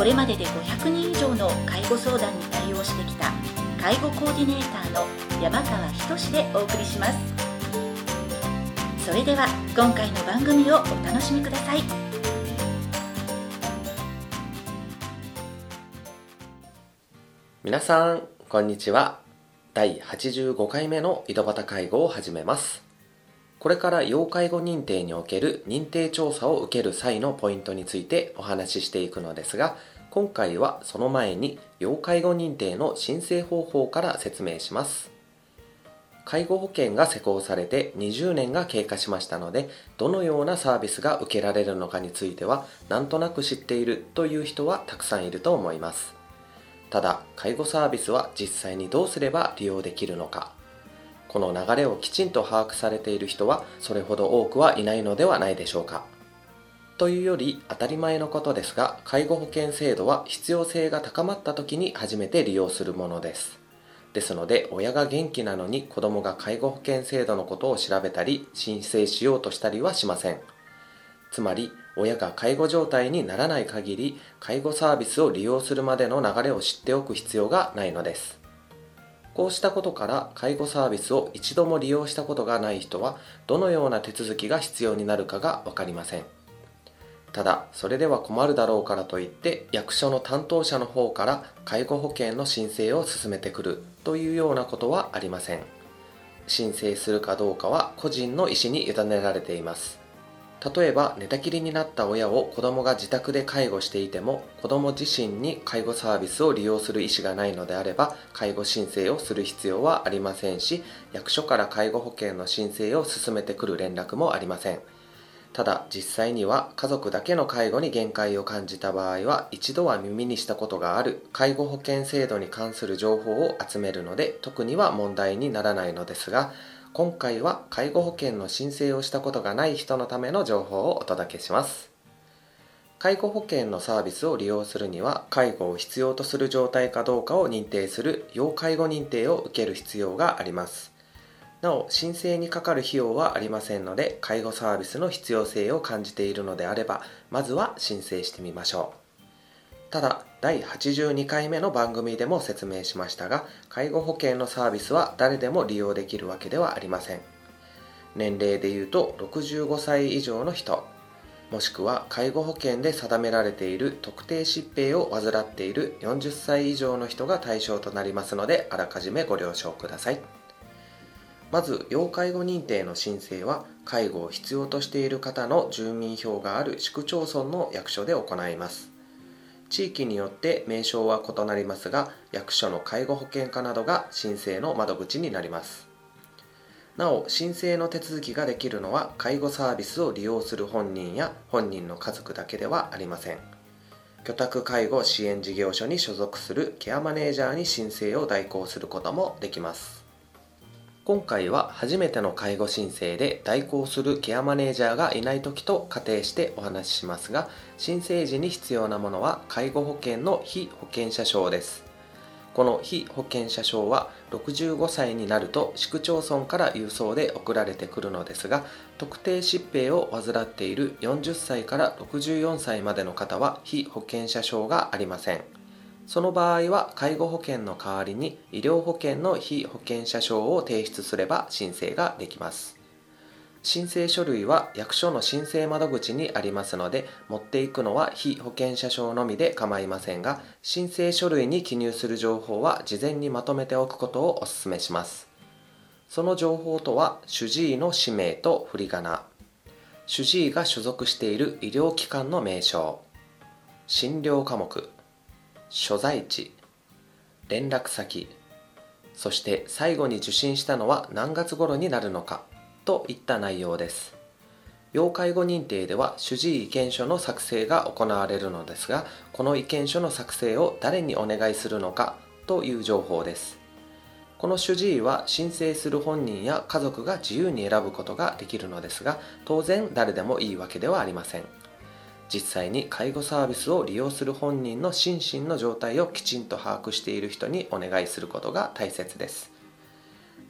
これまでで500人以上の介護相談に対応してきた介護コーディネーターの山川仁でお送りします。それでは今回の番組をお楽しみください。皆さんこんにちは。第85回目の井戸端介護を始めます。これから要介護認定における認定調査を受ける際のポイントについてお話ししていくのですが今回はその前に要介護認定の申請方法から説明します。介護保険が施行されて20年が経過しましたのでどのようなサービスが受けられるのかについてはなんとなく知っているという人はたくさんいると思います。ただ介護サービスは実際にどうすれば利用できるのかこの流れをきちんと把握されている人はそれほど多くはいないのではないでしょうか。というより当たり前のことですが介護保険制度は必要性が高まった時に初めて利用するものです。ですので親が元気なのに子供が介護保険制度のことを調べたり申請しようとしたりはしません。つまり親が介護状態にならない限り介護サービスを利用するまでの流れを知っておく必要がないのです。こうしたことから介護サービスを一度も利用したことがない人はどのような手続きが必要になるかが分かりません。ただそれでは困るだろうからといって役所の担当者の方から介護保険の申請を進めてくるというようなことはありません。申請するかどうかは個人の意思に委ねられています。例えば寝たきりになった親を子供が自宅で介護していても子供自身に介護サービスを利用する意思がないのであれば介護申請をする必要はありませんし役所から介護保険の申請を進めてくる連絡もありません。ただ実際には家族だけの介護に限界を感じた場合は一度は耳にしたことがある介護保険制度に関する情報を集めるので特には問題にならないのですが今回は介護保険の申請をしたことがない人のための情報をお届けします。介護保険のサービスを利用するには介護を必要とする状態かどうかを認定する要介護認定を受ける必要があります。なお申請にかかる費用はありませんので介護サービスの必要性を感じているのであればまずは申請してみましょう。ただ第82回目の番組でも説明しましたが介護保険のサービスは誰でも利用できるわけではありません。年齢でいうと65歳以上の人もしくは介護保険で定められている特定疾病を患っている40歳以上の人が対象となりますのであらかじめご了承ください。まず要介護認定の申請は介護を必要としている方の住民票がある市区町村の役所で行います。地域によって名称は異なりますが役所の介護保険課などが申請の窓口になります。なお申請の手続きができるのは介護サービスを利用する本人や本人の家族だけではありません。居宅介護支援事業所に所属するケアマネージャーに申請を代行することもできます。今回は初めての介護申請で代行するケアマネージャーがいない時と仮定してお話ししますが申請時に必要なものは介護保険の非保険者証です。この非保険者証は65歳になると市区町村から郵送で送られてくるのですが特定疾病を患っている40歳から64歳までの方は非保険者証がありません。その場合は介護保険の代わりに医療保険の非保険者証を提出すれば申請ができます。申請書類は役所の申請窓口にありますので持っていくのは非保険者証のみで構いませんが申請書類に記入する情報は事前にまとめておくことをお勧めします。その情報とは主治医の氏名と振り仮名。主治医が所属している医療機関の名称。診療科目。所在地連絡先そして最後に受診したのは何月頃になるのかといった内容です。要介護認定では主治医意見書の作成が行われるのですがこの意見書の作成を誰にお願いするのかという情報です。この主治医は申請する本人や家族が自由に選ぶことができるのですが当然誰でもいいわけではありません。実際に介護サービスを利用する本人の心身の状態をきちんと把握している人にお願いすることが大切です。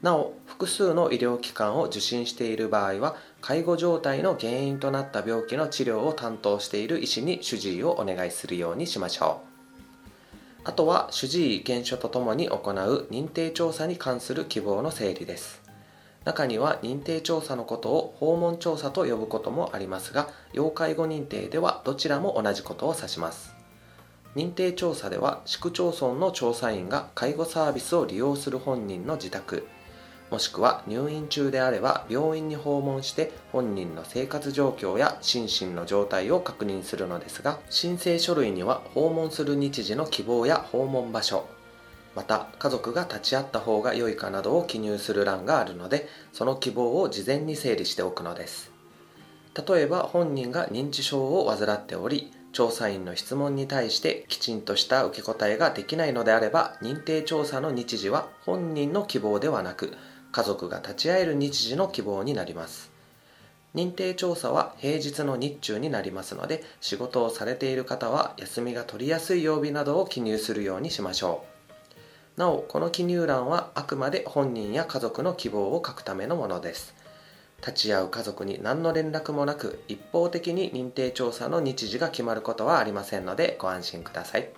なお複数の医療機関を受診している場合は介護状態の原因となった病気の治療を担当している医師に主治医をお願いするようにしましょう。あとは主治医意見書とともに行う認定調査に関する希望の整理です。中には認定調査のことを訪問調査と呼ぶこともありますが要介護認定ではどちらも同じことを指します。認定調査では市区町村の調査員が介護サービスを利用する本人の自宅もしくは入院中であれば病院に訪問して本人の生活状況や心身の状態を確認するのですが申請書類には訪問する日時の希望や訪問場所また家族が立ち会った方が良いかなどを記入する欄があるのでその希望を事前に整理しておくのです。例えば本人が認知症を患っており調査員の質問に対してきちんとした受け答えができないのであれば認定調査の日時は本人の希望ではなく家族が立ち会える日時の希望になります。認定調査は平日の日中になりますので仕事をされている方は休みが取りやすい曜日などを記入するようにしましょう。なおこの記入欄はあくまで本人や家族の希望を書くためのものです。立ち会う家族に何の連絡もなく一方的に認定調査の日時が決まることはありませんのでご安心ください。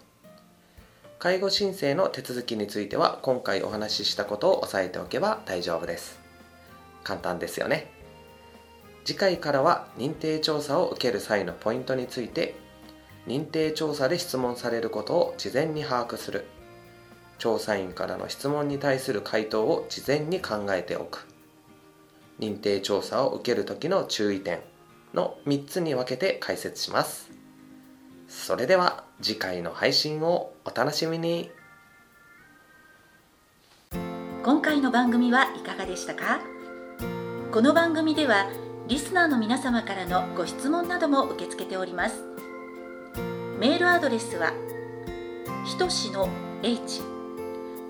介護申請の手続きについては今回お話ししたことを押さえておけば大丈夫です。簡単ですよね。次回からは認定調査を受ける際のポイントについて認定調査で質問されることを事前に把握する。調査員からの質問に対する回答を事前に考えておく。認定調査を受ける時の注意点の3つに分けて解説します。それでは次回の配信をお楽しみに。今回の番組はいかがでしたか？この番組ではリスナーの皆様からのご質問なども受け付けております。メールアドレスはひとしの h